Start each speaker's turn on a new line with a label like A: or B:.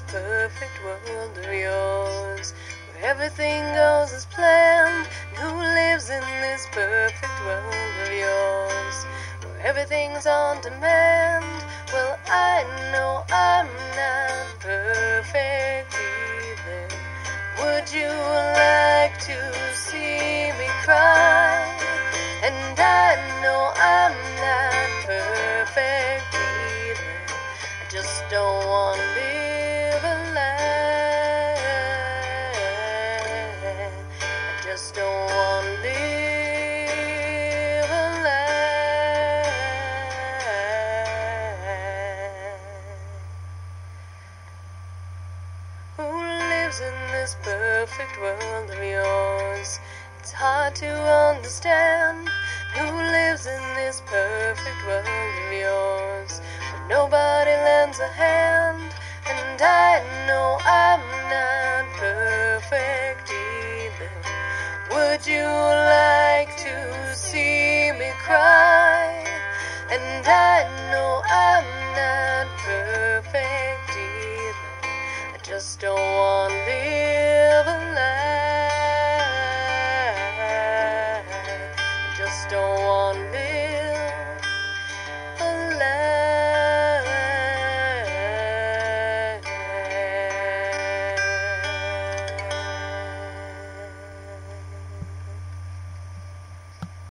A: perfect world of yours, where everything goes as planned. Who lives in this perfect world of yours, where everything's on demand? Well, I know I'm not perfect either. Would you like to see me cry? And I know I'm not lives in this perfect world of yours. It's hard to understand who lives in this perfect world of yours. But nobody lends a hand, and I know I'm not perfect either. Would you like to see me cry? And I know I'm not perfect.